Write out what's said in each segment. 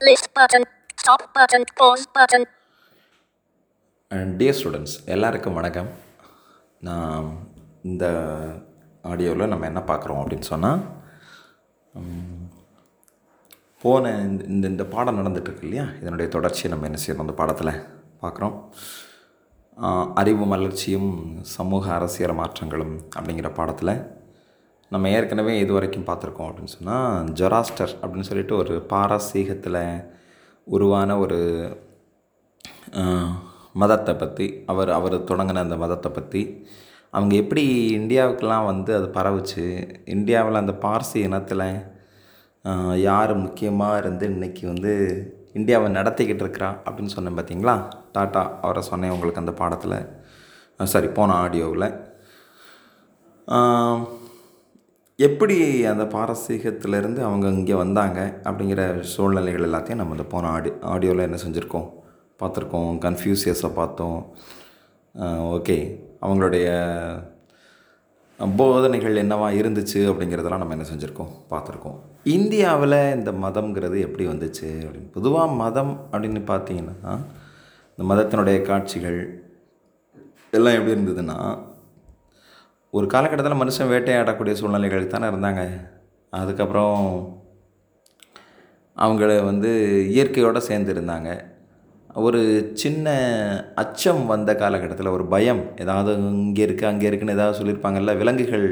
List button. Stop button. Pause button. Dear students எல்லாருக்கும் வணக்கம் நான் இந்த ஆடியோவில் நம்ம என்ன பார்க்குறோம் அப்படின்னு சொன்னால் போன இந்த இந்த இந்த பாடம் நடந்துகிட்ருக்கு இல்லையா இதனுடைய தொடர்ச்சியை நம்ம என்ன செய்யணும் அந்த பாடத்தில் பார்க்குறோம் அறிவு மலர்ச்சியும் சமூக அரசியல் மாற்றங்களும் அப்படிங்கிற பாடத்தில் நம்ம ஏற்கனவே இது வரைக்கும் பார்த்துருக்கோம் அப்படின்னு சொன்னால் ஜொராஸ்டர் அப்படின்னு சொல்லிட்டு ஒரு பாரசீகத்தில் உருவான ஒரு மதத்தை பற்றி அவர் அவர் தொடங்கின அந்த மதத்தை பற்றி அவங்க எப்படி இந்தியாவுக்கெல்லாம் வந்து அது பரவுச்சு இந்தியாவில் அந்த பார்சி இனத்தில் யார் முக்கியமாக இருந்து இன்னைக்கு வந்து இந்தியாவை நடத்திக்கிட்டு இருக்கிறா அப்படின்னு சொன்னேன் பார்த்தீங்களா டாட்டா அவரை சொன்னேன் உங்களுக்கு அந்த பாடத்தில் சாரி போன ஆடியோவில். எப்படி அந்த பாரசீகத்திலேருந்து அவங்க இங்கே வந்தாங்க அப்படிங்கிற சூழ்நிலைகள் எல்லாத்தையும் நம்ம இந்த போன ஆடி ஆடியோவில் என்ன செஞ்சுருக்கோம்? பார்த்துருக்கோம் கன்ஃபியூசியஸை பார்த்தோம். ஓகே. அவங்களுடைய போதனைகள் என்னவா இருந்துச்சு அப்படிங்கிறதெல்லாம் நம்ம என்ன செஞ்சுருக்கோம்? பார்த்துருக்கோம். இந்தியாவில் இந்த மதம்ங்கிறது எப்படி வந்துச்சு அப்படின்னு. பொதுவாக மதம் அப்படின்னு பார்த்தீங்கன்னா இந்த மதத்தினுடைய காட்சிகள் எல்லாம் எப்படி இருந்ததுன்னா ஒரு காலகட்டத்தில் மனுஷன் வேட்டையாடக்கூடிய சூழ்நிலைகளுக்கு தானே இருந்தாங்க. அதுக்கப்புறம் அவங்கள வந்து இயற்கையோடு சேர்ந்து இருந்தாங்க ஒரு சின்ன அச்சம் வந்த காலகட்டத்தில் ஒரு பயம் ஏதாவது இங்கே இருக்குது அங்கே இருக்குன்னு ஏதாவது சொல்லியிருப்பாங்கல்ல விலங்குகள்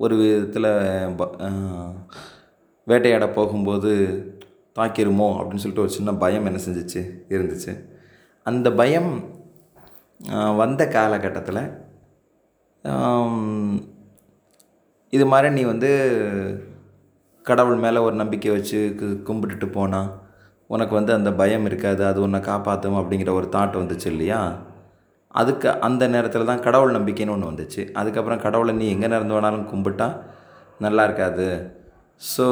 ஒரு விதத்தில் வேட்டையாட போகும்போது தாக்கிருமோ அப்படின்னு சொல்லிட்டு ஒரு சின்ன பயம் என்ன செஞ்சிச்சு இருந்துச்சு. அந்த பயம் வந்த காலகட்டத்தில் இது மாதிரி நீ வந்து கடவுள் மேலே ஒரு நம்பிக்கை வச்சு கு- கும்பிட்டுட்டு போனால் உனக்கு வந்து அந்த பயம் இருக்காது அது உன்னை காப்பாற்றும் அப்படிங்கிற ஒரு தாட் வந்துச்சு இல்லையா? அதுக்கு அந்த நேரத்தில் தான் கடவுள் நம்பிக்கைன்னு ஒன்று வந்துச்சு. அதுக்கப்புறம் கடவுளை நீ எங்கே நடந்து வேணாலும் கும்பிட்டா நல்லா இருக்காது. ஸோ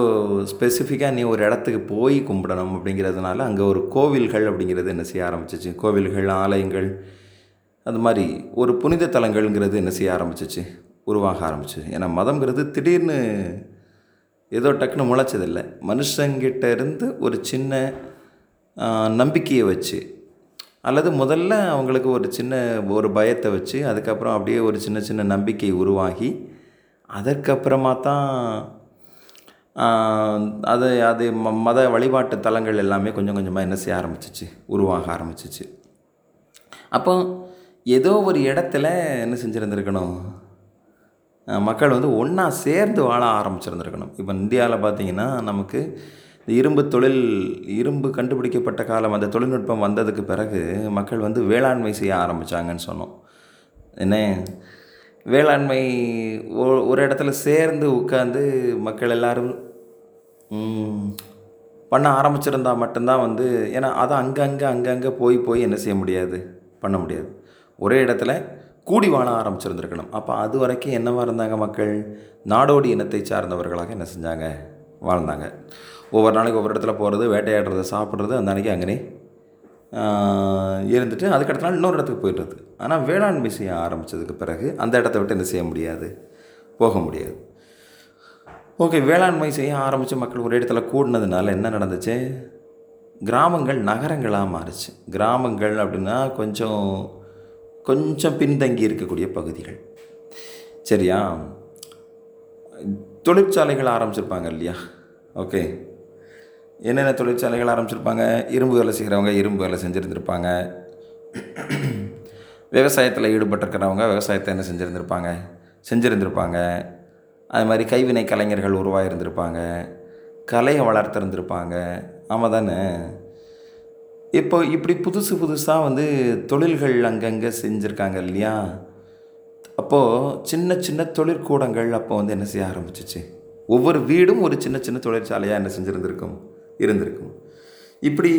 ஸ்பெசிஃபிக்காக நீ ஒரு இடத்துக்கு போய் கும்பிடணும் அப்படிங்கிறதுனால அங்கே ஒரு கோவில்கள் அப்படிங்கிறது என்ன செய்ய ஆரம்பிச்சிச்சு? கோவில்கள் ஆலயங்கள் அது மாதிரி ஒரு புனித தலங்கள்ங்கிறது என்ன செய்ய ஆரம்பிச்சிச்சு? உருவாக ஆரம்பிச்சு. ஏன்னா மதம்ங்கிறது திடீர்னு ஏதோ டக்குன்னு முளைச்சதில்லை. மனுஷங்கிட்ட இருந்து ஒரு சின்ன நம்பிக்கையை வச்சு அல்லது முதல்ல அவங்களுக்கு ஒரு சின்ன ஒரு பயத்தை வச்சு அதுக்கப்புறம் அப்படியே ஒரு சின்ன சின்ன நம்பிக்கை உருவாகி அதற்கப்புறமா தான் அது அது ம- மத வழிபாட்டு தலங்கள் எல்லாமே கொஞ்சம் கொஞ்சமாக என்ன செய்ய ஆரம்பிச்சிச்சு? உருவாக ஆரம்பிச்சிச்சு. அப்போ ஏதோ ஒரு இடத்துல என்ன செஞ்சுருந்துருக்கணும்? மக்கள் வந்து ஒன்றா சேர்ந்து வாழ ஆரம்பிச்சிருந்துருக்கணும். இப்போ இந்தியாவில் பார்த்தீங்கன்னா நமக்கு இந்த இரும்பு தொழில் இரும்பு கண்டுபிடிக்கப்பட்ட காலம் அந்த தொழில்நுட்பம் வந்ததுக்கு பிறகு மக்கள் வந்து வேளாண்மை செய்ய ஆரம்பித்தாங்கன்னு சொன்னோம். என்ன? வேளாண்மை ஒரு இடத்துல சேர்ந்து உட்காந்து மக்கள் எல்லாரும் பண்ண ஆரம்பிச்சிருந்தா மட்டும்தான் வந்து ஏன்னா அதை அங்கங்கே அங்கங்கே போய் போய் என்ன செய்ய முடியாது? பண்ண முடியாது. ஒரே இடத்துல கூடி வாழ ஆரம்பிச்சிருந்துருக்கணும். அப்போ அது வரைக்கும் என்னவாக இருந்தாங்க மக்கள்? நாடோடி இனத்தை சார்ந்தவர்களாக என்ன செஞ்சாங்க? வாழ்ந்தாங்க. ஒவ்வொரு நாளைக்கு ஒவ்வொரு இடத்துல போகிறது வேட்டையாடுறது சாப்பிட்றது அந்த அன்றைக்கி அங்கனே இருந்துட்டு அதுக்கடுத்த நாள் இன்னொரு இடத்துக்கு போயிடுறது ஆனால் வேளாண்மை செய்ய ஆரம்பித்ததுக்கு பிறகு அந்த இடத்த விட்டு என்ன செய்ய முடியாது? போக முடியாது. ஓகே வேளாண்மை செய்ய ஆரம்பித்து மக்கள் ஒரு இடத்துல கூடினதுனால என்ன நடந்துச்சு? கிராமங்கள் நகரங்களாக மாறுச்சு. கிராமங்கள் அப்படின்னா கொஞ்சம் கொஞ்சம் பின்தங்கி இருக்கக்கூடிய பகுதிகள். சரியா? தொழிற்சாலைகள் ஆரம்பிச்சிருப்பாங்க இல்லையா? ஓகே. என்னென்ன தொழிற்சாலைகள் ஆரம்பிச்சிருப்பாங்க? இரும்பு வேலை செய்கிறவங்க இரும்பு வேலை செஞ்சுருந்துருப்பாங்க. விவசாயத்தில் ஈடுபட்டிருக்கிறவங்க விவசாயத்தை என்ன செஞ்சுருந்துருப்பாங்க? செஞ்சுருந்துருப்பாங்க. அது மாதிரி கைவினை கலைஞர்கள் உருவாகிருந்திருப்பாங்க கலையை வளர்த்துருந்துருப்பாங்க. ஆமாம் தானே? இப்போ இப்படி புதுசு புதுசாக வந்து தொழில்கள் அங்கங்கே செஞ்சுருக்காங்க இல்லையா? அப்போது சின்ன சின்ன தொழிற்கூடங்கள் அப்போ வந்து என்ன செய்ய ஆரம்பிச்சிச்சு? ஒவ்வொரு வீடும் ஒரு சின்ன சின்ன தொழிற்சாலையாக என்ன செஞ்சுருந்துருக்கும்? இருந்திருக்கும். இப்படி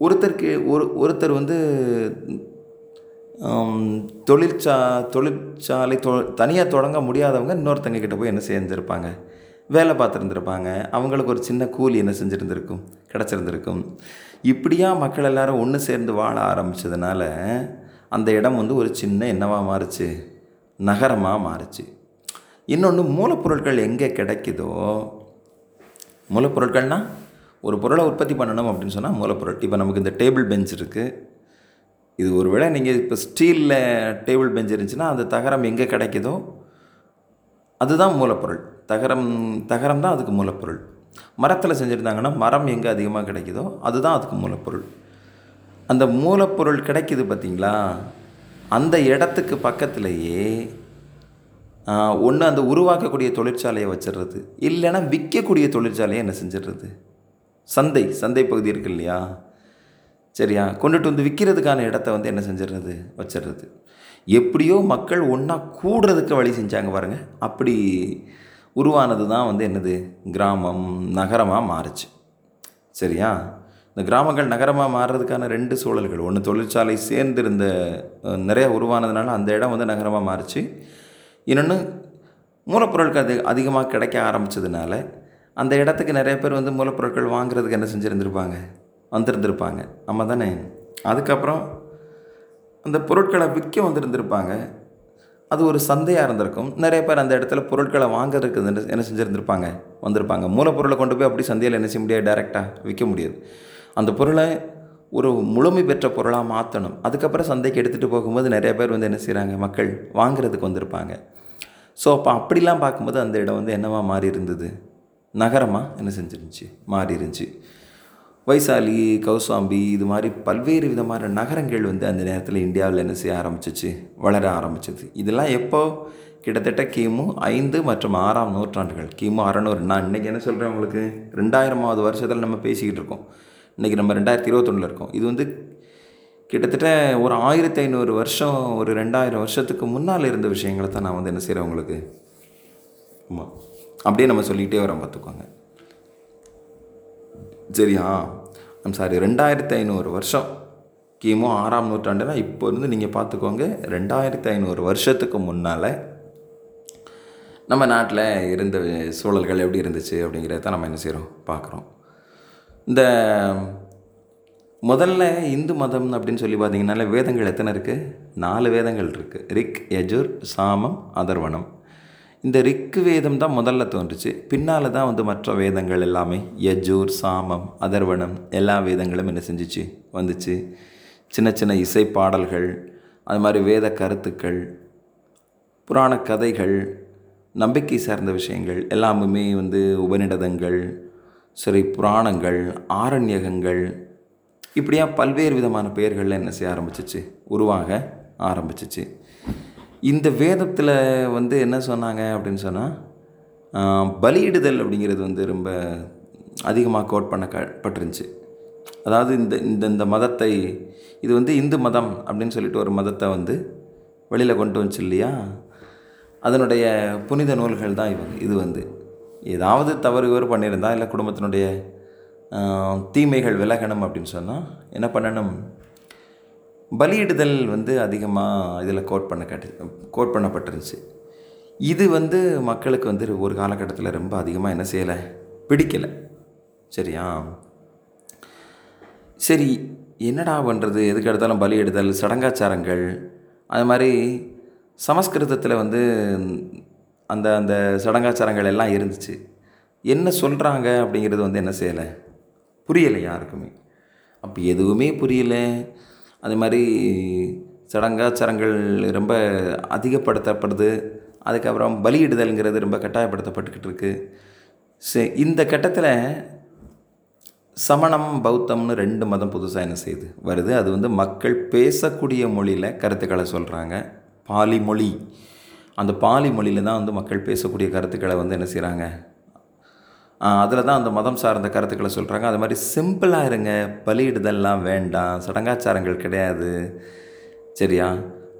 ஒருத்தருக்கு ஒரு ஒருத்தர் வந்து தொழிற்சா தொழிற்சாலை தொ தனியாக தொடங்க முடியாதவங்க இன்னொருத்தங்க கிட்ட போய் என்ன செஞ்சுருப்பாங்க? வேலை பார்த்துருந்துருப்பாங்க. அவங்களுக்கு ஒரு சின்ன கூலி என்ன செஞ்சுருந்துருக்கும்? கிடச்சிருந்துருக்கும். இப்படியா மக்கள் எல்லாரும் ஒன்று சேர்ந்து வாழ ஆரம்பித்ததுனால அந்த இடம் வந்து ஒரு சின்ன என்னவாக மாறுச்சு? நகரமாக மாறுச்சு. இன்னொன்று மூலப்பொருட்கள் எங்கே கிடைக்குதோ மூலப்பொருட்கள்னால் ஒரு பொருளை உற்பத்தி பண்ணணும் அப்படின்னு சொன்னால் மூலப்பொருள். இப்போ நமக்கு இந்த டேபிள் பெஞ்ச் இருக்குது இது ஒரு வேளை நீங்கள் இப்போ ஸ்டீலில் டேபிள் பெஞ்ச் இருந்துச்சுன்னா அந்த தகரம் எங்கே கிடைக்குதோ அதுதான் மூலப்பொருள். தகரம் தகரம் தான் அதுக்கு மூலப்பொருள். மரத்தில் செஞ்சுருந்தாங்கன்னா மரம் எங்கே அதிகமாக கிடைக்குதோ அதுதான் அதுக்கு மூலப்பொருள். அந்த மூலப்பொருள் கிடைக்கிது பார்த்தீங்களா அந்த இடத்துக்கு பக்கத்துலேயே ஒன்று அந்த உருவாக்கக்கூடிய தொழிற்சாலையை வச்சிடுறது. இல்லைன்னா விற்கக்கூடிய தொழிற்சாலையை என்ன செஞ்சிடுறது? சந்தை சந்தை பகுதி இருக்கு இல்லையா? சரியா? கொண்டுட்டு வந்து விற்கிறதுக்கான இடத்த வந்து என்ன செஞ்சிடுறது? வச்சிடுறது. எப்படியோ மக்கள் ஒன்றா கூடுறதுக்கு வழி செஞ்சாங்க பாருங்கள் அப்படி உருவானது தான் வந்து என்னது? கிராமம் நகரமாக மாறுச்சு. சரியா? இந்த கிராமங்கள் நகரமாக மாறுறதுக்கான ரெண்டு சூழல்கள். ஒன்று தொழிற்சாலை சேர்ந்திருந்த இருந்த நிறைய உருவானதுனால அந்த இடம் வந்து நகரமாக மாறுச்சு. இன்னொன்று மூலப்பொருட்கள் அது அதிகமாக கிடைக்க ஆரம்பிச்சதுனால அந்த இடத்துக்கு நிறைய பேர் வந்து மூலப்பொருட்கள் வாங்குறதுக்கு என்ன செஞ்சுருந்துருப்பாங்க? வந்திருந்திருப்பாங்க. ஆமாம் தானே அதுக்கப்புறம் அந்த பொருட்களை விற்க வந்திருந்திருப்பாங்க. அது ஒரு சந்தையாக இருந்திருக்கும். நிறைய பேர் அந்த இடத்துல பொருட்களை வாங்குறதுக்கு என்ன- செஞ்சுருந்துருப்பாங்க? வந்திருப்பாங்க. மூலப்பொருளை கொண்டு போய் அப்படி சந்தையில் என்ன செய்ய முடியாது? டைரெக்டாக விற்க முடியாது. அந்த பொருளை ஒரு முழுமை பெற்ற பொருளாக மாற்றணும் அதுக்கப்புறம் சந்தைக்கு எடுத்துகிட்டு போகும்போது நிறைய பேர் வந்து என்ன செய்கிறாங்க மக்கள் வாங்குறதுக்கு வந்திருப்பாங்க. ஸோ அப்போ அப்படிலாம் பார்க்கும்போது அந்த இடம் வந்து என்னவா மாறி இருந்தது நகரமாக என்ன செஞ்சிருந்துச்சு? மாறி இருந்துச்சு வைசாலி கௌசாம்பி இது மாதிரி பல்வேறு விதமான நகரங்கள் வந்து அந்த நேரத்தில் இந்தியாவில் என்ன செய்ய ஆரம்பிச்சிச்சு? வளர ஆரம்பிச்சது. இதெல்லாம் எப்போ? கிட்டத்தட்ட கிமு ஐந்து மற்றும் ஆறாம் நூற்றாண்டுகள். கிமு அறநூறு. நான் இன்றைக்கி என்ன சொல்கிறேன் உங்களுக்கு? ரெண்டாயிரமாவது வருஷத்தில் நம்ம பேசிக்கிட்டு இருக்கோம். இன்றைக்கி நம்ம ரெண்டாயிரத்தி இருபத்தொன்னில் இருக்கோம். இது வந்து கிட்டத்தட்ட ஒரு ஆயிரத்தி ஐநூறு வருஷம் ஒரு ரெண்டாயிரம் வருஷத்துக்கு முன்னால் இருந்த விஷயங்களை தான் நான் வந்து என்ன செய்கிறேன் உங்களுக்கு? ஆமாம் அப்படியே நம்ம சொல்லிக்கிட்டே வரோம் பார்த்துக்கோங்க. சரியா? ஐம் சாரி ரெண்டாயிரத்தி ஐநூறு வருஷம். கிமு ஆறாம் நூற்றாண்டுனா இப்போ இருந்து நீங்கள் பார்த்துக்கோங்க ரெண்டாயிரத்தி ஐநூறு வருஷத்துக்கு முன்னால் நம்ம நாட்டில் இருந்த சூழல்கள் எப்படி இருந்துச்சு அப்படிங்கிறத நம்ம என்ன செய்கிறோம் பார்க்குறோம். இந்த முதல்ல இந்து மதம் அப்படின்னு சொல்லி பார்த்தீங்கன்னாலே வேதங்கள் எத்தனை இருக்குது நாலு வேதங்கள் இருக்குது ரிக் யஜுர் சாமம் அதர்வனம். இந்த ரிக்கு வேதம் தான் முதல்ல தோன்றுச்சு. பின்னால் தான் வந்து மற்ற வேதங்கள் எல்லாமே யஜூர் சாமம் அதர்வனம் எல்லா வேதங்களும் என்ன செஞ்சுச்சு? வந்துச்சு. சின்ன சின்ன இசை பாடல்கள் அது மாதிரி வேத கருத்துக்கள் புராண கதைகள் நம்பிக்கை சார்ந்த விஷயங்கள் எல்லாமுமே வந்து உபநிடதங்கள் சரி புராணங்கள் ஆரண்யகங்கள் இப்படியா பல்வேறு விதமான பெயர்களில் என்ன செய்ய ஆரம்பிச்சிச்சு? உருவாக ஆரம்பிச்சிச்சு. இந்த வேதத்தில் வந்து என்ன சொன்னாங்க அப்படின்னு சொன்னால் பலியிடுதல் அப்படிங்கிறது வந்து ரொம்ப அதிகமாக கோட் பண்ண க பட்டிருந்துச்சு அதாவது இந்த இந்த இந்த மதத்தை இது வந்து இந்து மதம் அப்படின்னு சொல்லிட்டு ஒரு மதத்தை வந்து வெளியில் கொண்டு வந்துச்சு இல்லையா? அதனுடைய புனித நூல்கள் தான் இவங்க இது வந்து. ஏதாவது தவறு இவர் பண்ணியிருந்தா இல்லை குடும்பத்தினுடைய தீமைகள் விலகணும் அப்படின்னு சொன்னால் என்ன பண்ணணும்? பலியிடுதல் வந்து அதிகமாக இதில் கோட் பண்ண கட்டு கோட் பண்ணப்பட்டிருந்துச்சு. இது வந்து மக்களுக்கு வந்து ஒரு காலகட்டத்தில் ரொம்ப அதிகமாக என்ன செய்யலை? பிடிக்கலை. சரியா? சரி என்னடா பண்ணுறது எதுக்கு எடுத்தாலும் பலி எடுத்தல் சடங்காச்சாரங்கள் அது மாதிரி சமஸ்கிருதத்தில் வந்து அந்த அந்த சடங்காச்சாரங்கள் எல்லாம் இருந்துச்சு. என்ன சொல்கிறாங்க அப்படிங்கிறது வந்து என்ன செய்யலை? புரியலை யாருக்குமே. அப்போ எதுவுமே புரியலை. அது மாதிரி சடங்காச்சாரங்கள் ரொம்ப அதிகப்படுத்தப்படுது. அதுக்கப்புறம் பலியிடுதல்ங்கிறது ரொம்ப கட்டாயப்படுத்தப்பட்டுக்கிட்டு இருக்குது சே இந்த கட்டத்தில் சமணம் பௌத்தம்னு ரெண்டு மதம் புதுசாக என்ன செய்யுது? வருது. அது வந்து மக்கள் பேசக்கூடிய மொழியில் கருத்துக்களை சொல்கிறாங்க பாலி மொழி அந்த பாலி மொழியில் தான் வந்து மக்கள் பேசக்கூடிய கருத்துக்களை வந்து என்ன செய்கிறாங்க அதில் தான் அந்த மதம் சார்ந்த கருத்துக்களை சொல்கிறாங்க அது மாதிரி சிம்பிளாக இருங்க பலியிடுதல்லாம் வேண்டாம் சடங்காச்சாரங்கள் கிடையாது. சரியா?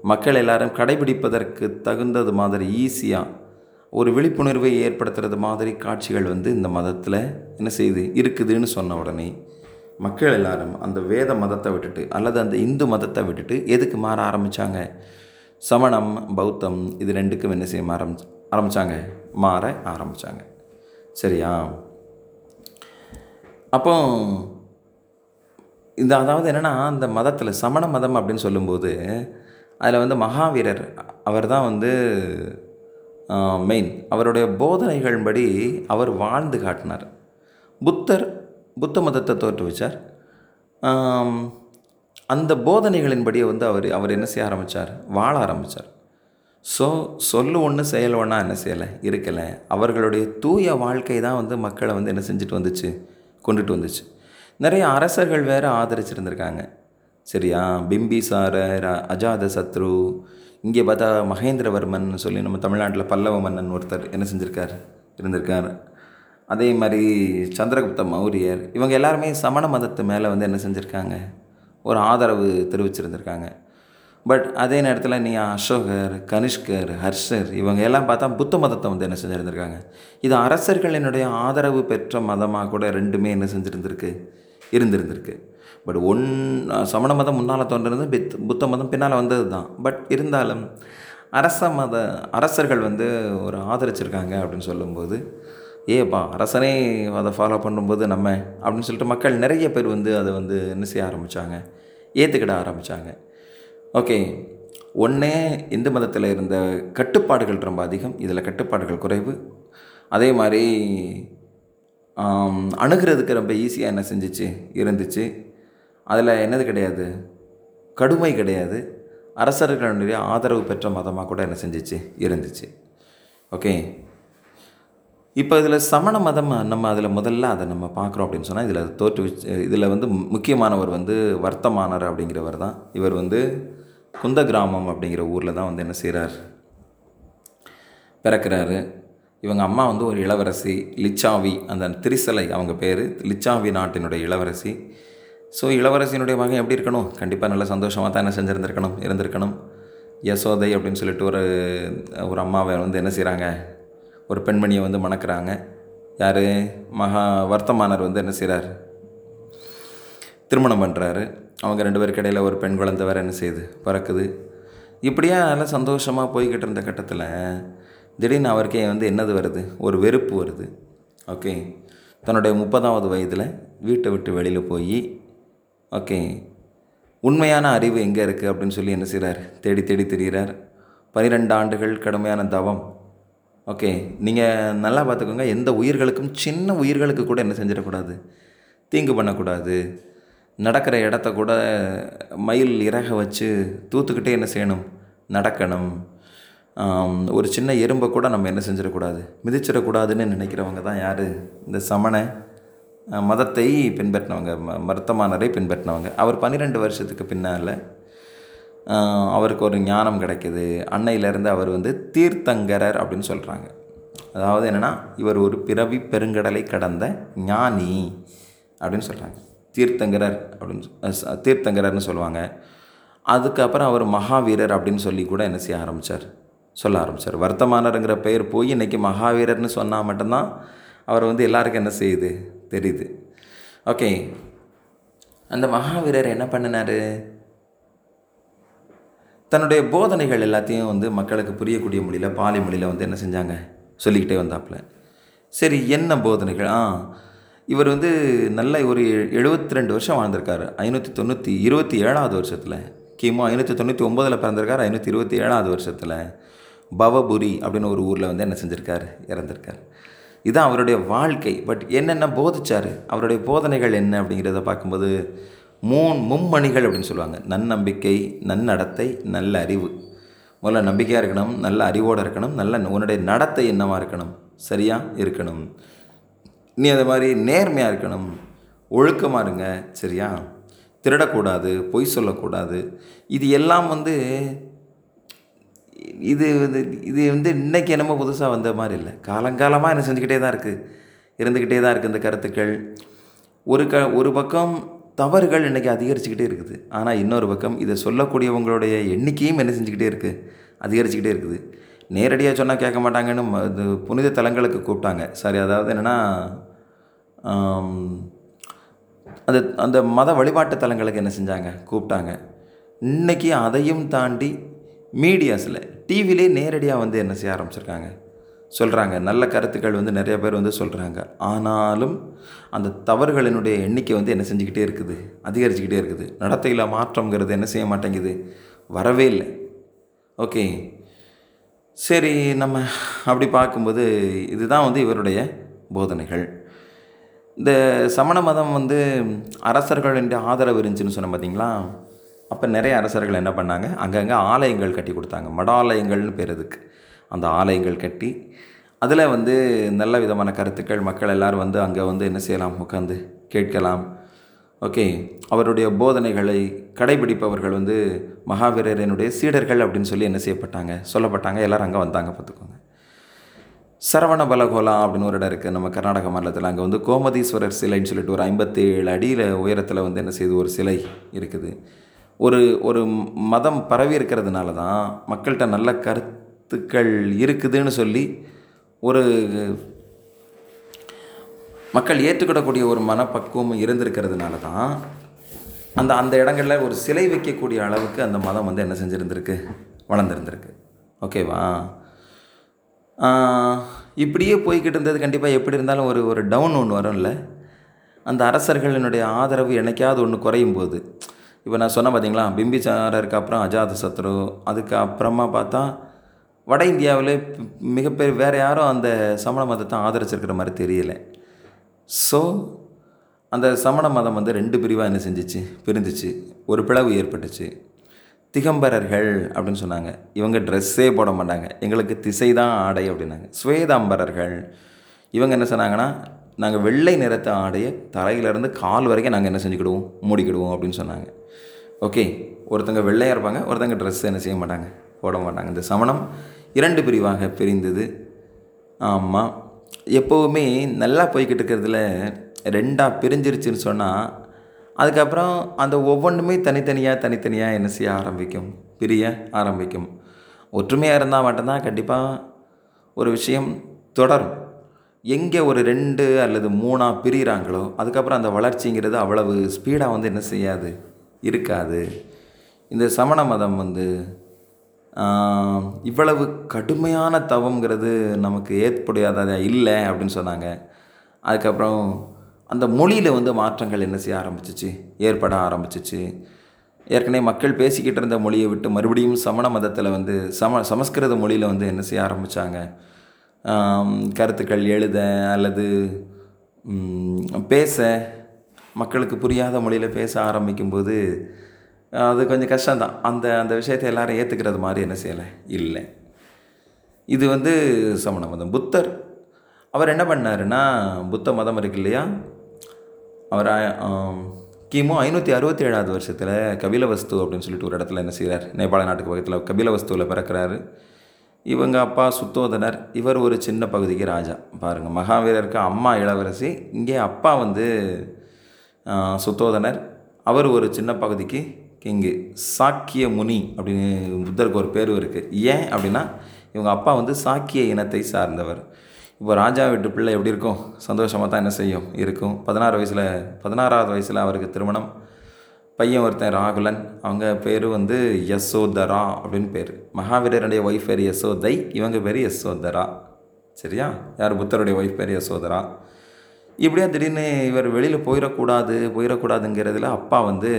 மக்கள் எல்லாரும் கடைபிடிப்பதற்கு தகுந்தது மாதிரி ஈஸியாக ஒரு விழிப்புணர்வை ஏற்படுத்துறது மாதிரி காட்சிகள் வந்து இந்த மதத்தில் என்ன செய்யுது இருக்குதுன்னு சொன்ன உடனே மக்கள் எல்லாரும் அந்த வேத மதத்தை விட்டுட்டு அல்லது அந்த இந்து மதத்தை விட்டுட்டு எதுக்கு மாற ஆரம்பித்தாங்க சமணம் பௌத்தம் இது ரெண்டுக்கும் என்ன செய்ய ஆரம்பிச்சு ஆரம்பித்தாங்க மாற ஆரம்பித்தாங்க சரியா? அப்போ இந்த அதாவது என்னென்னா அந்த மதத்தில் சமண மதம் அப்படின்னு சொல்லும்போது அதில் வந்து மகாவீரர் அவர் தான் வந்து மெயின் அவருடைய போதனைகள் படி அவர் வாழ்ந்து காட்டினார். புத்தர் புத்த மதத்தை தோற்றுவிச்சார் அந்த போதனைகளின்படியே வந்து அவர் அவர் என்ன செய்ய ஆரம்பித்தார் வாழ ஆரம்பித்தார் ஸோ சொல்லு ஒன்று செயல் ஒன்றா என்ன செய்யலை? இருக்கலை. அவர்களுடைய தூய வாழ்க்கை தான் வந்து மக்களை வந்து என்ன செஞ்சுட்டு வந்துச்சு? கொண்டுட்டு வந்துச்சு. நிறைய அரசர்கள் வேறு ஆதரிச்சிருந்திருக்காங்க. சரியா? பிம்பிசாரர் அஜாத சத்ரு. இங்கே பார்த்தா மகேந்திரவர்மன் சொல்லி நம்ம தமிழ்நாட்டில் பல்லவ மன்னன் ஒருத்தர் என்ன செஞ்சுருக்கார்? இருந்திருக்கார். அதே மாதிரி சந்திரகுப்த மௌரியர். இவங்க எல்லாருமே சமண மதத்து மேலே வந்து என்ன செஞ்சுருக்காங்க? ஒரு ஆதரவு தெரிவிச்சிருந்திருக்காங்க. பட் அதே நேரத்தில் நீ அசோகர் கனிஷ்கர் ஹர்ஷர் இவங்க எல்லாம் பார்த்தா புத்த மதத்தை வந்து என்ன செஞ்சுருந்துருக்காங்க. இது அரசர்களினுடைய ஆதரவு பெற்ற மதமாக கூட ரெண்டுமே என்ன செஞ்சுருந்துருக்கு? இருந்திருந்திருக்கு. பட் ஒன் சமண மதம் முன்னால் தோன்றினது பித் புத்த மதம் பின்னால் வந்தது தான் பட் இருந்தாலும் அரச மத அரசர்கள் வந்து ஒரு ஆதரிச்சிருக்காங்க அப்படின்னு சொல்லும்போது ஏப்பா அரசனே அதை ஃபாலோ பண்ணும்போது நம்ம அப்படின்னு சொல்லிட்டு மக்கள் நிறைய பேர் வந்து அதை வந்து என்ன செய்ய ஆரம்பித்தாங்க ஏற்றுக்கிட ஆரம்பித்தாங்க ஓகே. ஒன்று இந்து மதத்தில் இருந்த கட்டுப்பாடுகள் ரொம்ப அதிகம். இதில் கட்டுப்பாடுகள் குறைவு. அதே மாதிரி அணுகிறதுக்கு ரொம்ப ஈஸியாக என்ன செஞ்சிச்சு? இருந்துச்சு. அதில் என்னது கிடையாது? கடுமை கிடையாது. அரசர்களுடைய ஆதரவு பெற்ற மதமாக கூட என்ன செஞ்சிச்சு? இருந்துச்சு. ஓகே. இப்போ இதில் சமண மதம் நம்ம அதில் முதல்ல அதை நம்ம பார்க்குறோம் அப்படின்னு சொன்னால் இதில் தோற்றுவிச்சு இதில் வந்து முக்கியமானவர் வந்து வர்த்தமானர் அப்படிங்கிறவர் தான். இவர் வந்து குந்த கிராமம் அப்படிங்கிற ஊரில் தான் வந்து என்ன செய்கிறார் பிறக்கிறாரு. இவங்க அம்மா வந்து ஒரு இளவரசி லிச்சாவி அந்த திரிசலை அவங்க பேர் லிச்சாவி நாட்டினுடைய இளவரசி. ஸோ இளவரசியினுடைய மகன் எப்படி இருக்கணும்? கண்டிப்பாக நல்ல சந்தோஷமாக தான் என்ன செஞ்சுருந்துருக்கணும் இருந்திருக்கணும். யசோதை அப்படின்னு சொல்லிட்டு ஒரு ஒரு அம்மாவை வந்து என்ன செய்கிறாங்க ஒரு பெண்மணியை வந்து மணக்கிறாங்க. யார்? மகா வர்த்தமானர் வந்து என்ன செய்கிறார் திருமணம் பண்ணுறாரு அவங்க ரெண்டு பேருக்கு இடையில் ஒரு பெண் குழந்தை வேறு என்ன செய்யுது? பிறக்குது. இப்படியே நல்லா சந்தோஷமாக போய்கிட்டு இருந்த கட்டத்தில் திடீர்னு அவருக்கே வந்து என்னது வருது? ஒரு வெறுப்பு வருது. ஓகே. தன்னுடைய முப்பதாவது வயதில் வீட்டை விட்டு வெளியில் போய் ஓகே. உண்மையான அறிவு எங்கே இருக்குது அப்படின்னு சொல்லி என்ன செய்கிறார் தேடி தேடி தெரிகிறார் பன்னிரெண்டு ஆண்டுகள் கடுமையான தவம். ஓகே. நீங்கள் நல்லா பார்த்துக்கோங்க. எந்த உயிர்களுக்கும் சின்ன உயிர்களுக்கு கூட என்ன செஞ்சிடக்கூடாது. தீங்கு பண்ணக்கூடாது. நடக்கிற இடத்த கூட மயில் இறக வச்சு தூத்துக்கிட்டே என்ன செய்யணும்? நடக்கணும். ஒரு சின்ன எறும்பை கூட நம்ம என்ன செஞ்சிடக்கூடாது? மிதிச்சிடக்கூடாதுன்னு நினைக்கிறவங்க தான் யார்? இந்த சமண மதத்தை பின்பற்றினவங்க ம- மருத்தமானரை பின்பற்றினவங்க. அவர் பன்னிரெண்டு வருஷத்துக்கு பின்னால் அவருக்கு ஒரு ஞானம் கிடைக்குது. அன்னையிலேருந்து அவர் வந்து தீர்த்தங்கரர் அப்படின்னு சொல்கிறாங்க அதாவது என்னென்னா இவர் ஒரு பிறவி பெருங்கடலை கடந்த ஞானி அப்படின்னு சொல்கிறாங்க தீர்த்தங்கரர் அப்படின்னு தீர்த்தங்கரர்னு சொல்லுவாங்க. அதுக்கப்புறம் அவர் மகாவீரர் அப்படின்னு சொல்லி கூட என்ன செய்ய ஆரம்பித்தார் சொல்ல ஆரம்பித்தார் வர்த்தமானருங்கிற பெயர் போய் இன்றைக்கி மகாவீரர்னு சொன்னால் மட்டும்தான் அவர் வந்து எல்லாருக்கும் என்ன செய்யுது? தெரியுது. ஓகே. அந்த மகாவீரர் என்ன பண்ணினார்? தன்னுடைய போதனைகள் எல்லாத்தையும் வந்து மக்களுக்கு புரியக்கூடிய மொழியில் பாலி மொழியில் வந்து என்ன செஞ்சாங்க? சொல்லிக்கிட்டே வந்தாப்புல. சரி என்ன போதனைகள்? ஆ இவர் வந்து நல்ல ஒரு எழுபத்தி ரெண்டு வருஷம் வாழ்ந்திருக்காரு. ஐநூற்றி தொண்ணூற்றி இருபத்தி ஏழாவது வருஷத்தில். கிமு ஐநூற்றி தொண்ணூற்றி ஒம்பதில் பிறந்திருக்காரு ஐநூற்றி இருபத்தி ஏழாவது வருஷத்தில். பவபுரி அப்படின்னு ஒரு ஊரில் வந்து என்ன செஞ்சுருக்காரு? இறந்திருக்கார். இதுதான் அவருடைய வாழ்க்கை. பட் என்னென்ன போதிச்சார்? அவருடைய போதனைகள் என்ன அப்படிங்கிறத பார்க்கும்போது மூணு மும்மணிகள் அப்படின்னு சொல்லுவாங்க. நன்னம்பிக்கை நன்னடத்தை நல்ல அறிவு முதல்ல நம்பிக்கையாக இருக்கணும் நல்ல அறிவோடு இருக்கணும் நல்ல உன்னுடைய நடத்தை என்னவாக இருக்கணும்? சரியாக இருக்கணும். நீ அது மாதிரி நேர்மையாக இருக்கணும். ஒழுக்கமாக இருங்க. சரியா? திருடக்கூடாது பொய் சொல்லக்கூடாது. இது எல்லாம் வந்து இது வந்து இது வந்து இன்றைக்கி என்னமோ புதுசாக வந்த மாதிரி இல்லை. காலங்காலமாக என்ன செஞ்சுக்கிட்டே தான் இருக்குது இருந்துக்கிட்டே தான் இருக்குது இந்த கருத்துக்கள். ஒரு க ஒரு பக்கம் தவறுகள் இன்றைக்கி அதிகரிச்சுக்கிட்டே இருக்குது. ஆனால் இன்னொரு பக்கம் இதை சொல்லக்கூடியவங்களுடைய எண்ணிக்கையும் என்ன செஞ்சுக்கிட்டே இருக்குது அதிகரிச்சுக்கிட்டே இருக்குது. நேரடியாக சொன்னால் கேட்க மாட்டாங்கன்னு இது புனித தலங்களுக்கு கூப்பிட்டாங்க. சரி அதாவது என்னென்னா அந்த அந்த மத வழிபாட்டு தலங்களுக்கு என்ன செஞ்சாங்க? கூப்பிட்டாங்க. இன்னைக்கு அதையும் தாண்டி மீடியாஸில் டிவிலே நேரடியாக வந்து என்ன செய்ய ஆரம்பிச்சிருக்காங்க? சொல்கிறாங்க நல்ல கருத்துக்கள் வந்து நிறைய பேர் வந்து சொல்கிறாங்க ஆனாலும் அந்த தவறுகளினுடைய எண்ணிக்கை வந்து என்ன செஞ்சுக்கிட்டே இருக்குது? அதிகரிச்சுக்கிட்டே இருக்குது. நடத்தையில் மாற்றங்கிறது என்ன செய்ய மாட்டேங்குது? வரவே இல்லை. ஓகே. சரி நம்ம அப்படி பார்க்கும்போது இதுதான் வந்து இவருடைய போதனைகள். இந்த சமண மதம் வந்து அரசர்களின் ஆதரவு இருந்துச்சுன்னு சொன்ன பார்த்தீங்களா அப்போ நிறைய அரசர்கள் என்ன பண்ணாங்க? அங்கங்கே ஆலயங்கள் கட்டி கொடுத்தாங்க. மடாலயங்கள்னு பேர் அதுக்கு. அந்த ஆலயங்கள் கட்டி அதில் வந்து நல்ல விதமான கருத்துக்கள் மக்கள் எல்லோரும் வந்து அங்கே வந்து என்ன செய்யலாம்? உட்காந்து கேட்கலாம். ஓகே அவருடைய போதனைகளை கடைபிடிப்பவர்கள் வந்து மகாவீரரனுடைய சீடர்கள் அப்படின்னு சொல்லி என்ன செய்யப்பட்டாங்க? சொல்லப்பட்டாங்க. எல்லாரும் அங்கே வந்தாங்க பார்த்துக்கோங்க. சரவண பலகோலா அப்படின்னு ஒரு இடம் இருக்குது நம்ம கர்நாடக மாநிலத்தில். அங்கே வந்து கோமதீஸ்வரர் சிலைன்னு சொல்லிட்டு ஒரு ஐம்பத்தேழு அடியில் உயரத்தில் வந்து என்ன செய்யுது ஒரு சிலை இருக்குது. ஒரு ஒரு மதம் பரவி இருக்கிறதுனால தான் மக்கள்கிட்ட நல்ல கருத்துக்கள் இருக்குதுன்னு சொல்லி ஒரு மக்கள் ஏற்றுக்கிடக்கூடிய ஒரு மனப்பக்குவம் இருந்திருக்கிறதுனால தான் அந்த அந்த இடங்களில் ஒரு சிலை வைக்கக்கூடிய அளவுக்கு அந்த மதம் வந்து என்ன செஞ்சுருந்துருக்கு? வளர்ந்துருந்துருக்கு. ஓகேவா? இப்படியே போய்கிட்டு இருந்தது கண்டிப்பாக எப்படி இருந்தாலும் ஒரு ஒரு டவுன் ஒன்று வரும்ல. அந்த அரசர்களினுடைய ஆதரவு என்னைக்காவது ஒன்று குறையும் போது. இப்போ நான் சொன்னேன் பார்த்தீங்களா பிம்பிச்சாரருக்கு அப்புறம் அஜாத சத்ரு அதுக்கு அப்புறமா பார்த்தா வட இந்தியாவிலே மிகப்பெரிய வேறு யாரும் அந்த சமண மதத்தை ஆதரிச்சிருக்கிற மாதிரி தெரியலை. ஸோ அந்த சமண மதம் வந்து ரெண்டு பிரிவாக என்ன செஞ்சிச்சு? பிரிந்துச்சு ஒரு பிளவு ஏற்பட்டுச்சு. திகம்பரர்கள் அப்படின்னு சொன்னாங்க. இவங்க ட்ரெஸ்ஸே போட மாட்டாங்க. எங்களுக்கு திசை தான் ஆடை அப்படின்னாங்க. ஸ்வேதாம்பரர்கள் இவங்க என்ன சொன்னாங்கன்னா நாங்கள் வெள்ளை நிறத்த ஆடையை தலையிலேருந்து கால் வரைக்கும் நாங்கள் என்ன செஞ்சுக்கிடுவோம்? மூடிக்கிடுவோம் அப்படின்னு சொன்னாங்க. ஓகே ஒருத்தங்க வெள்ளையாக இருப்பாங்க ஒருத்தங்க ட்ரெஸ் என்ன செய்ய மாட்டாங்க? போட மாட்டாங்க. இந்த சமணம் இரண்டு பிரிவாக பிரிந்தது. ஆமாம் எப்போவுமே நல்லா போய்கிட்டு இருக்கிறதுல ரெண்டாக பிரிஞ்சிருச்சுன்னு சொன்னால் அதுக்கப்புறம் அந்த ஒவ்வொன்றுமே தனித்தனியாக தனித்தனியாக என்ன செய்ய ஆரம்பிக்கும்? பிரிய ஆரம்பிக்கும். ஒற்றுமையாக இருந்தால் மட்டும்தான் கண்டிப்பாக ஒரு விஷயம் தொடரும். எங்கே ஒரு ரெண்டு அல்லது மூணாக பிரிகிறாங்களோ அதுக்கப்புறம் அந்த வளர்ச்சிங்கிறது அவ்வளவு ஸ்பீடாக வந்து என்ன செய்யாது? இருக்காது. இந்த சமண மதம் வந்து இவ்வளவு கடுமையான தவம்ங்கிறது நமக்கு ஏற்புடையாததா இல்லை அப்படின்னு சொன்னாங்க. அதுக்கப்புறம் அந்த மொழியில் வந்து மாற்றங்கள் என்ன செய்ய ஆரம்பிச்சிச்சு? ஏற்பட ஆரம்பிச்சிச்சு. ஏற்கனவே மக்கள் பேசிக்கிட்டு இருந்த மொழியை விட்டு மறுபடியும் சமண மதத்தில் வந்து சம சமஸ்கிருத மொழியில் வந்து என்ன செய்ய ஆரம்பித்தாங்க கருத்துக்கள் எழுத அல்லது பேச மக்களுக்கு புரியாத மொழியில் பேச ஆரம்பிக்கும்போது அது கொஞ்சம் கஷ்டம்தான். அந்த அந்த விஷயத்தை எல்லாரும் ஏற்றுக்கிறது மாதிரி என்ன செய்யலை? இல்லை. இது வந்து சமண மதம். புத்தர் அவர் என்ன பண்ணாருன்னா புத்த மதம் இருக்கு இல்லையா? அவர் கிமு ஐநூற்றி அறுபத்தி ஏழாவது வருஷத்தில் கபிலவஸ்து அப்படின்னு சொல்லிட்டு ஒரு இடத்துல என்ன செய்கிறார் நேபாள நாட்டுக்கு பக்கத்தில் கபிலவஸ்துவில் பிறக்கிறாரு. இவங்க அப்பா சுத்தோதனர். இவர் ஒரு சின்ன பகுதிக்கு ராஜா. பாருங்கள் மகாவீரருக்கு அம்மா இளவரசி. இங்கே அப்பா வந்து சுத்தோதனர். அவர் ஒரு சின்ன பகுதிக்கு இங்கே சாக்கிய முனி அப்படின்னு புத்தருக்கு ஒரு பேர் இருக்குது ஏன் அப்படின்னா இவங்க அப்பா வந்து சாக்கிய இனத்தை சார்ந்தவர். இப்போ ராஜா வீட்டு பிள்ளை எப்படி இருக்கும்? சந்தோஷமாக தான் என்ன செய்யும்? இருக்கும். பதினாறு வயசில் பதினாறாவது வயசில் அவருக்கு திருமணம். பையன் ஒருத்தன் ராகுலன். அவங்க பேர் வந்து யசோதரா அப்படின்னு பேர். மகாவீரருடைய ஒய்ஃப் பேர் யசோதை இவங்க பேர் யசோதரா. சரியா? யார்? புத்தருடைய ஒய்ஃப் பேர் யசோதரா. இப்படியே திடீர்னு இவர் வெளியில் போயிடக்கூடாது போயிடக்கூடாதுங்கிறதுல அப்பா வந்து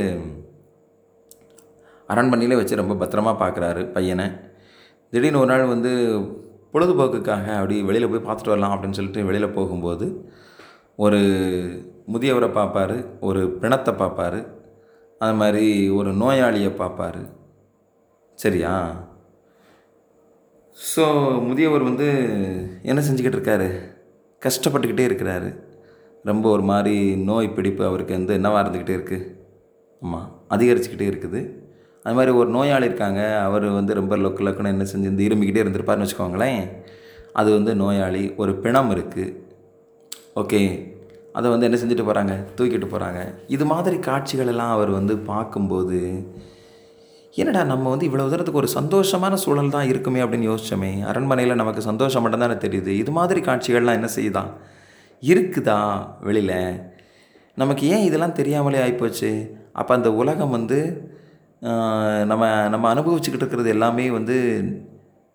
அரண்மனையிலே வச்சு ரொம்ப பத்திரமா பார்க்குறாரு பையனை. திடீர்னு ஒரு நாள் வந்து பொழுதுபோக்குக்காக அப்படி வெளியில் போய் பார்த்துட்டு வரலாம் அப்படின்னு சொல்லிட்டு வெளியில் போகும்போது ஒரு முதியவரை பார்ப்பாரு ஒரு பிணத்தை பார்ப்பாரு அது மாதிரி ஒரு நோயாளியை பார்ப்பாரு. சரியா? ஸோ முதியவர் வந்து என்ன செஞ்சுக்கிட்டு இருக்காரு? கஷ்டப்பட்டுக்கிட்டே இருக்கிறாரு. ரொம்ப ஒரு மாதிரி நோய் பிடிப்பு அவருக்கு வந்து என்னவாக இருந்துக்கிட்டே இருக்குது ஆமாம் அதிகரிச்சுக்கிட்டே இருக்குது. அது மாதிரி ஒரு நோயாளி இருக்காங்க அவர் வந்து ரொம்ப லொக்கு லக்குன்னு என்ன செஞ்சு இந்த இருமிக்கிட்டே இருந்திருப்பாருன்னு வச்சுக்கோங்களேன். அது வந்து நோயாளி ஒரு பிணம் இருக்குது ஓகே. அதை வந்து என்ன செஞ்சுட்டு போகிறாங்க தூக்கிட்டு போகிறாங்க இது மாதிரி காட்சிகளெல்லாம் அவர் வந்து பார்க்கும்போது என்னடா நம்ம வந்து இவ்வளோ தூரத்துக்கு ஒரு சந்தோஷமான சூழல் தான் இருக்குமே அப்படின்னு யோசிச்சோமே. அரண்மனையில் நமக்கு சந்தோஷம் மட்டும்தானே தெரியுது. இது மாதிரி காட்சிகள்லாம் என்ன செய்யுதா? இருக்குதா வெளியில்? நமக்கு ஏன் இதெல்லாம் தெரியாமலே ஆகிப்போச்சு அப்போ அந்த உலகம் வந்து நம்ம நம்ம அனுபவிச்சுக்கிட்டு இருக்கிறது எல்லாமே வந்து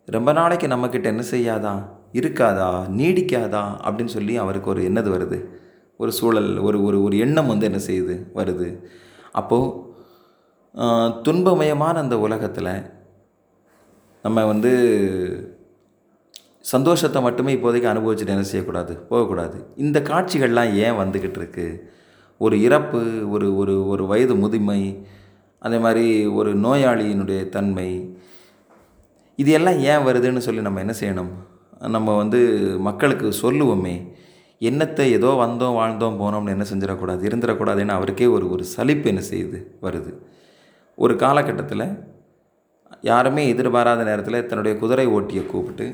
ரொம்ப நாளைக்கு நம்மக்கிட்ட என்ன செய்யாதா? இருக்காதா? நீடிக்காதா? அப்படின்னு சொல்லி அவருக்கு ஒரு என்னது வருது? ஒரு சூழல் ஒரு ஒரு ஒரு எண்ணம் வந்து என்ன செய்யுது? வருது. அப்போது துன்பமயமான அந்த உலகத்தில் நம்ம வந்து சந்தோஷத்தை மட்டுமே இப்போதைக்கு அனுபவிச்சுட்டு என்ன செய்யக்கூடாது? போகக்கூடாது. இந்த காட்சிகள்லாம் ஏன் வந்துக்கிட்டு இருக்குது ஒரு இறப்பு ஒரு ஒரு ஒரு வயது முதுமை அதே மாதிரி ஒரு நோயாளியினுடைய தன்மை. இது எல்லாம் ஏன் வருதுன்னு சொல்லி நம்ம என்ன செய்யணும்? நம்ம வந்து மக்களுக்கு சொல்லுவோமே என்னத்தை ஏதோ வந்தோம் வாழ்ந்தோம் போனோம்னு என்ன செஞ்சிடக்கூடாது? இருந்துடக்கூடாதுன்னு அவருக்கே ஒரு ஒரு சலிப்பு என்ன செய்யுது? வருது. ஒரு காலகட்டத்தில் யாருமே எதிர்பாராத நேரத்தில் தன்னுடைய குதிரை ஓட்டியை கூப்பிட்டு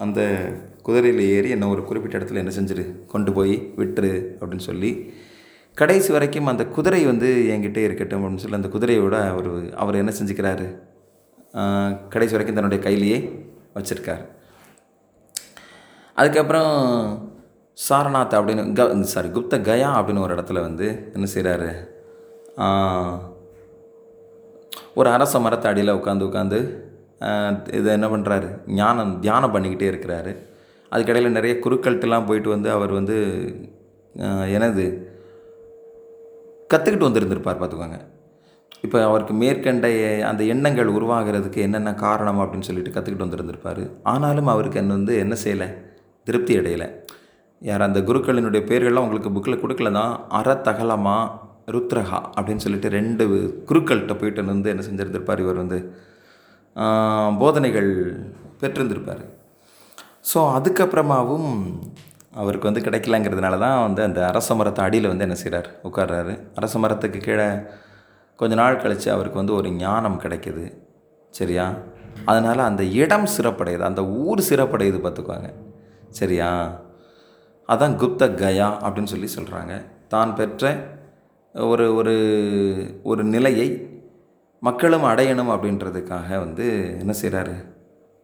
அந்த குதிரையில் ஏறி என்ன ஒரு குறிப்பிட்ட இடத்துல என்ன செஞ்சிரு? கொண்டு போய் விட்டுரு அப்படின்னு சொல்லி கடைசி வரைக்கும் அந்த குதிரை வந்து என்கிட்டே இருக்கட்டும் அப்படின்னு சொல்லி அந்த குதிரையோட அவர் அவர் என்ன செஞ்சுக்கிறாரு? கடைசி வரைக்கும் தன்னுடைய கையிலேயே வச்சுருக்கார். அதுக்கப்புறம் சாரநாத் அப்படின்னு க சாரி குப்த கயா அப்படின்னு ஒரு இடத்துல வந்து என்ன செய்கிறாரு ஒரு அரச மரத்த அடியில் உட்காந்து உட்காந்து இதை என்ன பண்ணுறாரு ஞானம் தியானம் பண்ணிக்கிட்டே இருக்கிறாரு. அதுக்கடையில் நிறைய குருக்கள்கிட்டலாம் போயிட்டு வந்து அவர் வந்து எனது கற்றுக்கிட்டு வந்திருந்திருப்பார் பார்த்துக்கோங்க. இப்போ அவருக்கு மேற்கண்ட அந்த எண்ணங்கள் உருவாகிறதுக்கு என்னென்ன காரணம் அப்படின்னு சொல்லிட்டு கற்றுக்கிட்டு வந்திருந்திருப்பார். ஆனாலும் அவருக்கு என்ன வந்து என்ன செய்யலை? திருப்தி அடையலை. யார் அந்த குருக்களினுடைய பேர்கள்லாம் உங்களுக்கு புக்கில் கொடுக்கல தான் அறத்தகலமா ருத்ரஹா அப்படின்னு சொல்லிட்டு ரெண்டு குருக்கள்கிட்ட போயிட்டு வந்து என்ன செஞ்சிருந்திருப்பார்? இவர் வந்து போதனைகள் பெற்றிருந்திருப்பார். ஸோ அதுக்கப்புறமாவும் அவருக்கு வந்து கிடைக்கலங்கிறதுனால தான் வந்து அந்த அரச மரத்தை அடியில் வந்து என்ன செய்கிறார் உட்கார்றாரு. அரச மரத்துக்கு கீழே கொஞ்ச நாள் கழித்து அவருக்கு வந்து ஒரு ஞானம் கிடைக்கிது. சரியா? அதனால் அந்த இடம் சிறப்படையுது. அந்த ஊர் சிறப்படையுது பார்த்துக்குவாங்க சரியா? அதான் குப்த கயா அப்படின்னு சொல்லி சொல்கிறாங்க தான் பெற்ற ஒரு ஒரு ஒரு நிலையை மக்களும் அடையணும் அப்படின்றதுக்காக வந்து என்ன செய்கிறாரு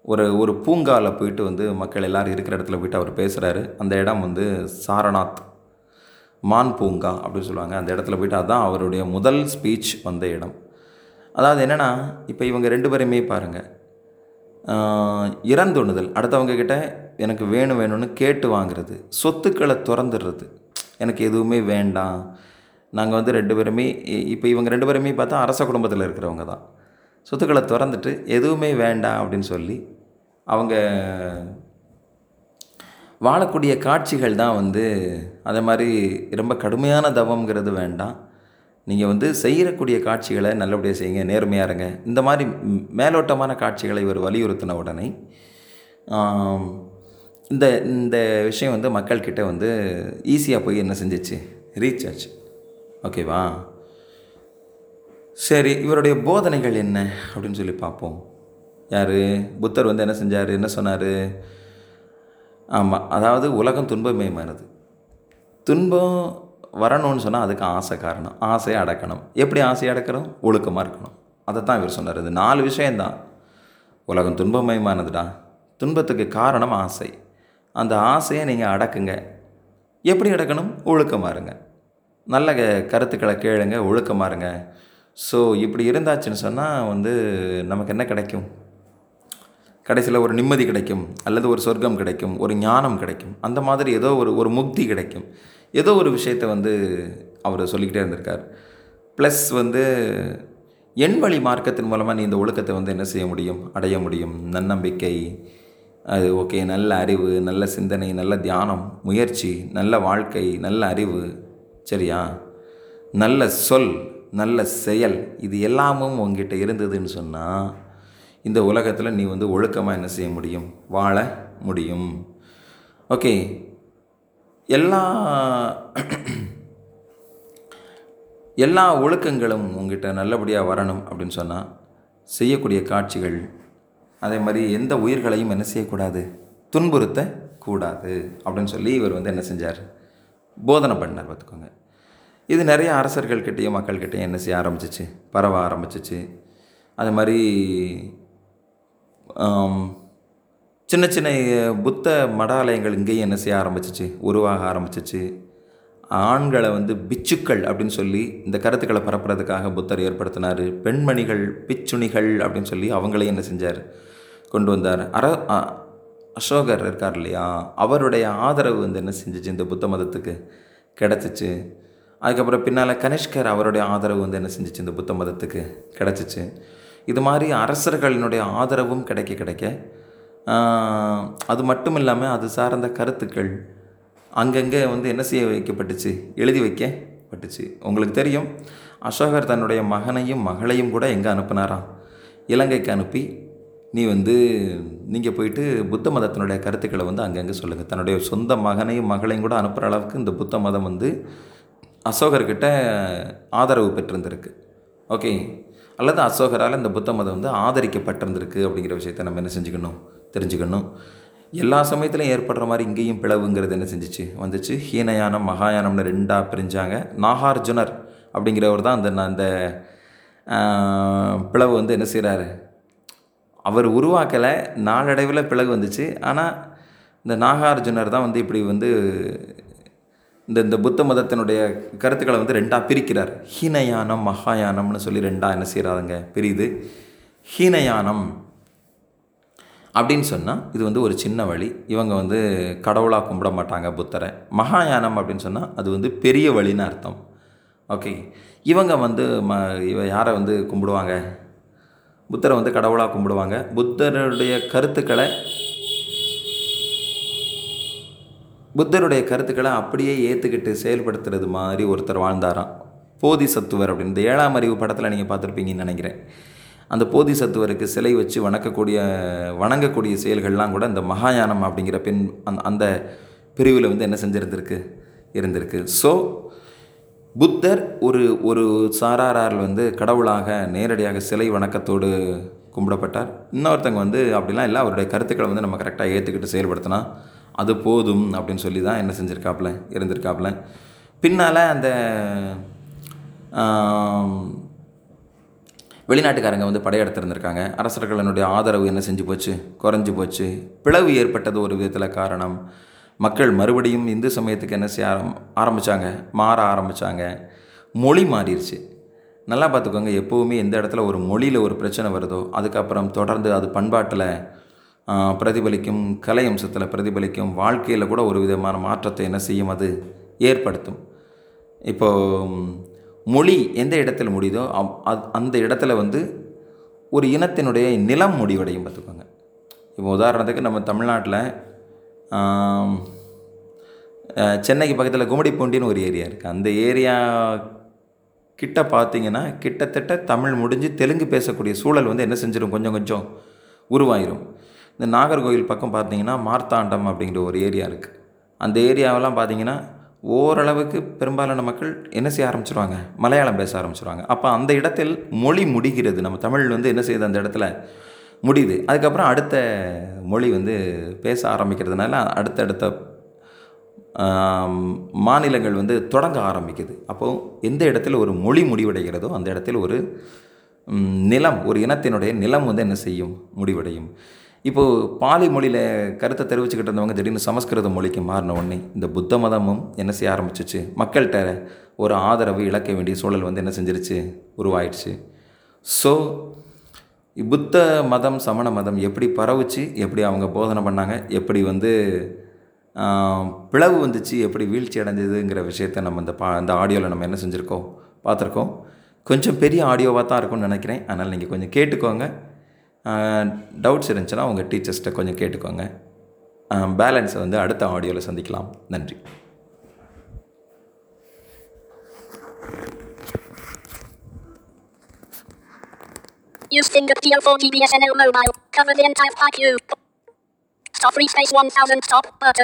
ஒரு ஒரு பூங்காவில் போயிட்டு வந்து மக்கள் எல்லோரும் இருக்கிற இடத்துல போயிட்டு அவர் பேசுகிறாரு அந்த இடம் வந்து சாரநாத் மான் பூங்கா அப்படின்னு சொல்லுவாங்க. அந்த இடத்துல போயிட்டு அதுதான் அவருடைய முதல் ஸ்பீச் வந்த இடம். அதாவது என்னென்னா இப்போ இவங்க ரெண்டு பேருமே பாருங்கள் இறந்துணுதல் அடுத்தவங்க கிட்ட எனக்கு வேணும் வேணும்னு கேட்டு வாங்குறது. சொத்துக்களை திறந்துடுறது. எனக்கு எதுவுமே வேண்டாம். நாங்கள் வந்து ரெண்டு பேருமே இ- இப்போ இவங்க ரெண்டு பேருமே பார்த்தா அரச குடும்பத்தில் இருக்கிறவங்க தான். சொத்துக்களை திறந்துட்டு எதுவுமே வேண்டாம் அப்படின்னு சொல்லி அவங்க வாழக்கூடிய காட்சிகள் தான் வந்து அதே மாதிரி ரொம்ப கடுமையான தவம்ங்கிறது வேண்டாம். நீங்கள் வந்து செய்யக்கூடிய காட்சிகளை நல்லபடியாக செய்யுங்க நேர்மையாக இருங்க. இந்த மாதிரி மேலோட்டமான காட்சிகளை இவர் வலியுறுத்தின உடனே இந்த இந்த விஷயம் வந்து மக்கள்கிட்ட வந்து ஈஸியாக போய் என்ன செஞ்சிச்சு? ரீச் ஆச்சு ஓகேவா? சரி இவருடைய போதனைகள் என்ன? அப்படின்னு சொல்லி பார்ப்போம். யார்? புத்தர் வந்து என்ன செஞ்சார்? என்ன சொன்னார்? ஆமாம் அதாவது உலகம் துன்பமயமானது. துன்பம் வரணும்னு சொன்னால் அதுக்கு ஆசை காரணம். ஆசையை அடக்கணும். எப்படி ஆசையை அடக்கிறோம் ஒழுக்கமாக இருக்கணும். அதை தான் இவர் சொன்னார். இது நாலு விஷயந்தான் உலகம் துன்பமயமானதுடா. துன்பத்துக்கு காரணம் ஆசை. அந்த ஆசையை நீங்கள் அடக்குங்க. எப்படி அடக்கணும்? ஒழுக்கமாக இருங்க. நல்ல க- கருத்துக்களை கேளுங்க. ஒழுக்கமாக இருங்க. ஸோ இப்படி இருந்தாச்சுன்னு சொன்னால் வந்து நமக்கு என்ன கிடைக்கும்? கடைசியில் ஒரு நிம்மதி கிடைக்கும் அல்லது ஒரு சொர்க்கம் கிடைக்கும் ஒரு ஞானம் கிடைக்கும். அந்த மாதிரி ஏதோ ஒரு ஒரு முக்தி கிடைக்கும். ஏதோ ஒரு விஷயத்தை வந்து அவர் சொல்லிக்கிட்டே இருந்திருக்கார். ப்ளஸ் வந்து எண் வழி மார்க்கத்தின் மூலமாக நீ இந்த ஒழுக்கத்தை வந்து என்ன செய்ய முடியும்? அடைய முடியும். நன்னம்பிக்கை அது ஓகே நல்ல அறிவு நல்ல சிந்தனை நல்ல தியானம் முயற்சி நல்ல வாழ்க்கை நல்ல அறிவு சரியா? நல்ல சொல் நல்ல செயல் இது எல்லாமும் உங்ககிட்ட இருந்ததுன்னு சொன்னால் இந்த உலகத்தில் நீ வந்து ஒழுக்கமாக என்ன செய்ய முடியும்? வாழ முடியும். ஓகே எல்லா எல்லா ஒழுக்கங்களும் உங்ககிட்ட நல்லபடியாக வரணும் அப்படின்னு சொன்னால் செய்யக்கூடிய காட்சிகள் அதே மாதிரி எந்த உயிர்களையும் என்ன செய்யக்கூடாது? துன்புறுத்த கூடாது அப்படின்னு சொல்லி இவர் வந்து என்ன செஞ்சார்? போதனை பண்ணார் பார்த்துக்கோங்க. இது நிறைய அரசர்கள்கிட்டையும் மக்கள்கிட்டையும் என்ன செய்ய ஆரம்பிச்சிச்சு? பரவ ஆரம்பிச்சிச்சு. அது மாதிரி சின்ன சின்ன புத்த மடாலயங்கள் இங்கேயும் என்ன செய்ய ஆரம்பிச்சிச்சு? உருவாக ஆரம்பிச்சிச்சு. ஆண்களை வந்து பிச்சுக்கள் அப்படின்னு சொல்லி இந்த கருத்துக்களை பரப்புறதுக்காக புத்தர் ஏற்படுத்தினார். பெண்மணிகள் பிச்சுணிகள் அப்படின்னு சொல்லி அவங்களையும் என்ன செஞ்சார்? கொண்டு வந்தார். அர அசோகர் இருக்கார் இல்லையா? அவருடைய ஆதரவு வந்து என்ன செஞ்சிச்சு? இந்த புத்த மதத்துக்கு கிடச்சிச்சு. அதுக்கப்புறம் பின்னால் கனிஷ்கர் அவருடைய ஆதரவு வந்து என்ன செஞ்சுச்சு? இந்த புத்த மதத்துக்கு கிடச்சிச்சு. இது மாதிரி அரசர்களினுடைய ஆதரவும் கிடைக்க கிடைக்க. அது மட்டும் இல்லாமல் அது சார்ந்த கருத்துக்கள் அங்கங்கே வந்து என்ன செய்ய வைக்கப்பட்டுச்சு? எழுதி வைக்கப்பட்டுச்சு. உங்களுக்கு தெரியும் அசோகர் தன்னுடைய மகனையும் மகளையும் கூட எங்கே அனுப்புனாராம் இலங்கைக்கு அனுப்பி நீ வந்து நீங்கள் போயிட்டு புத்த மதத்தினுடைய கருத்துக்களை வந்து அங்கங்கே சொல்லுங்கள் தன்னுடைய சொந்த மகனையும் மகளையும் கூட அனுப்புகிற அளவுக்கு இந்த புத்த மதம் வந்து அசோகர்கிட்ட ஆதரவு பெற்றிருந்திருக்கு. ஓகே. அல்லது அசோகரால் இந்த புத்த மதம் வந்து ஆதரிக்கப்பட்டிருந்திருக்கு அப்படிங்கிற விஷயத்த நம்ம என்ன செஞ்சுக்கணும்? தெரிஞ்சுக்கணும். எல்லா சமயத்திலையும் ஏற்படுற மாதிரி இங்கேயும் பிளவுங்கிறது என்ன செஞ்சுச்சு? வந்துச்சு. ஹீனயானம் மகாயானம்னு ரெண்டாக பிரிஞ்சாங்க. நாகார்ஜுனர் அப்படிங்கிறவர் தான் அந்த அந்த பிளவு வந்து என்ன செய்கிறாரு அவர் உருவாக்கலை. நாளடைவில் பிளவு வந்துச்சு. ஆனால் இந்த நாகார்ஜுனர் தான் வந்து இப்படி வந்து இந்த இந்த புத்த மதத்தினுடைய கருத்துக்களை வந்து ரெண்டாக பிரிக்கிறார். ஹீனயானம் மகாயானம்னு சொல்லி ரெண்டாக என்ன செய்கிறாருங்க பிரியுது. ஹீனயானம் அப்படின்னு சொன்னால் இது வந்து ஒரு சின்ன வழி. இவங்க வந்து கடவுளாக கும்பிட மாட்டாங்க புத்தரை. மகாயானம் அப்படின்னு சொன்னால் அது வந்து பெரிய வழின்னு அர்த்தம். ஓகே. இவங்க வந்து ம இவ யாரை வந்து கும்பிடுவாங்க? புத்தரை வந்து கடவுளாக கும்பிடுவாங்க. புத்தருடைய கருத்துக்களை புத்தருடைய கருத்துக்களை அப்படியே ஏற்றுக்கிட்டு செயல்படுத்துறது மாதிரி ஒருத்தர் வாழ்ந்தாராம். போதிசத்துவர் அப்படின்னு. இந்த ஏழாம் அறிவு படத்தில் நீங்கள் பார்த்துருப்பீங்கன்னு நினைக்கிறேன். அந்த போதிசத்துவருக்கு சிலை வச்சு வணக்கக்கூடிய வணங்கக்கூடிய செயல்கள்லாம் கூட இந்த மகாயானம் அப்படிங்கிற பெண் அந்த அந்த பிரிவில் வந்து என்ன செஞ்சிருந்திருக்கு இருந்திருக்கு. ஸோ புத்தர் ஒரு ஒரு சாராரால் வந்து கடவுளாக நேரடியாக சிலை வணக்கத்தோடு கும்பிடப்பட்டார். இன்னொருத்தங்க வந்து அப்படிலாம் இல்லை அவருடைய கருத்துக்களை வந்து நம்ம கரெக்டாக ஏற்றுக்கிட்டு செயல்படுத்தினா அது போதும் அப்படின்னு சொல்லி தான் என்ன செஞ்சுருக்காப்புல இருந்திருக்காப்புல. பின்னால் அந்த வெளிநாட்டுக்காரங்க வந்து படையெடுத்திருந்திருக்காங்க. அரசர்களினுடைய ஆதரவு என்ன செஞ்சு போச்சு? குறைஞ்சி போச்சு. பிளவு ஏற்பட்டது ஒரு விதத்தில் காரணம். மக்கள் மறுபடியும் இந்து சமயத்துக்கு என்ன செய்ய ஆரம் ஆரம்பித்தாங்க மாற ஆரம்பித்தாங்க மொழி மாறிடுச்சு நல்லா பார்த்துக்கோங்க எப்போவுமே எந்த இடத்துல ஒரு மொழியில் ஒரு பிரச்சனை வருதோ அதுக்கப்புறம் தொடர்ந்து அது பண்பாட்டில் பிரதிபலிக்கும் கலை அம்சத்தில் பிரதிபலிக்கும் வாழ்க்கையில் கூட ஒரு விதமான மாற்றத்தை என்ன செய்யும்? அது ஏற்படுத்தும். இப்போது மொழி எந்த இடத்தில் முடியுதோ அந்த இடத்துல வந்து ஒரு இனத்தினுடைய நிலம் முடிவடையும் பார்த்துக்கோங்க. இப்போ உதாரணத்துக்கு நம்ம தமிழ்நாட்டில் சென்னைக்கு பக்கத்தில் கும்மிடிப்பூண்டின்னு ஒரு ஏரியா இருக்குது அந்த ஏரியா கிட்ட பார்த்தீங்கன்னா கிட்டத்தட்ட தமிழ் முடிஞ்சு தெலுங்கு பேசக்கூடிய சூழல் வந்து என்ன செஞ்சிடும் கொஞ்சம் கொஞ்சம் உருவாயிரும். இந்த நாகர்கோவில் பக்கம் பார்த்தீங்கன்னா மார்த்தாண்டம் அப்படிங்கிற ஒரு ஏரியா இருக்குது அந்த ஏரியாவெல்லாம் பார்த்தீங்கன்னா ஓரளவுக்கு பெரும்பாலான மக்கள் என்ன செய்ய ஆரம்பிச்சிருவாங்க? மலையாளம் பேச ஆரம்பிச்சிருவாங்க. அப்போ அந்த இடத்தில் மொழி முடிகிறது. நம்ம தமிழ் வந்து என்ன செய்யுது? அந்த இடத்துல முடியுது. அதுக்கப்புறம் அடுத்த மொழி வந்து பேச ஆரம்பிக்கிறதுனால அடுத்தடுத்த மாநிலங்கள் வந்து தொடங்க ஆரம்பிக்குது. அப்போது எந்த இடத்துல ஒரு மொழி முடிவடைகிறதோ அந்த இடத்துல ஒரு நிலம் ஒரு இனத்தினுடைய நிலம் வந்து என்ன செய்யும்? முடிவடையும். இப்போது பாலி மொழியில் கருத்தை தெரிவிச்சுக்கிட்டு இருந்தவங்க திடீர்னு சமஸ்கிருத மொழிக்கு மாறின உடனே இந்த புத்த மதமும் என்ன செய்ய ஆரம்பிச்சிச்சு? மக்கள்கிட்ட ஒரு ஆதரவு இழக்க வேண்டிய சூழல் வந்து என்ன செஞ்சிருச்சு? உருவாயிடுச்சு. ஸோ புத்த மதம் சமண மதம் எப்படி பரவுச்சு? எப்படி அவங்க போதனை பண்ணாங்க? எப்படி வந்து பிளவு வந்துச்சு? எப்படி வீழ்ச்சி அடைஞ்சதுங்கிற விஷயத்த நம்ம இந்த பா இந்த ஆடியோவில் நம்ம என்ன செஞ்சுருக்கோம்? பார்த்துருக்கோம். கொஞ்சம் பெரிய ஆடியோவாக தான் இருக்கும்னு நினைக்கிறேன். அதனால் நீங்கள் கொஞ்சம் கேட்டுக்கோங்க. டவுட்ஸ் இருந்துச்சுன்னா உங்கள் டீச்சர்ஸ்கிட்ட கொஞ்சம் கேட்டுக்கோங்க பேலன்ஸை வந்து அடுத்த ஆடியோவில் சந்திக்கலாம் நன்றி Use finger Geo 4 GBSNL mobile. Cover the entire PyQ. Stop free space 1000 stop button.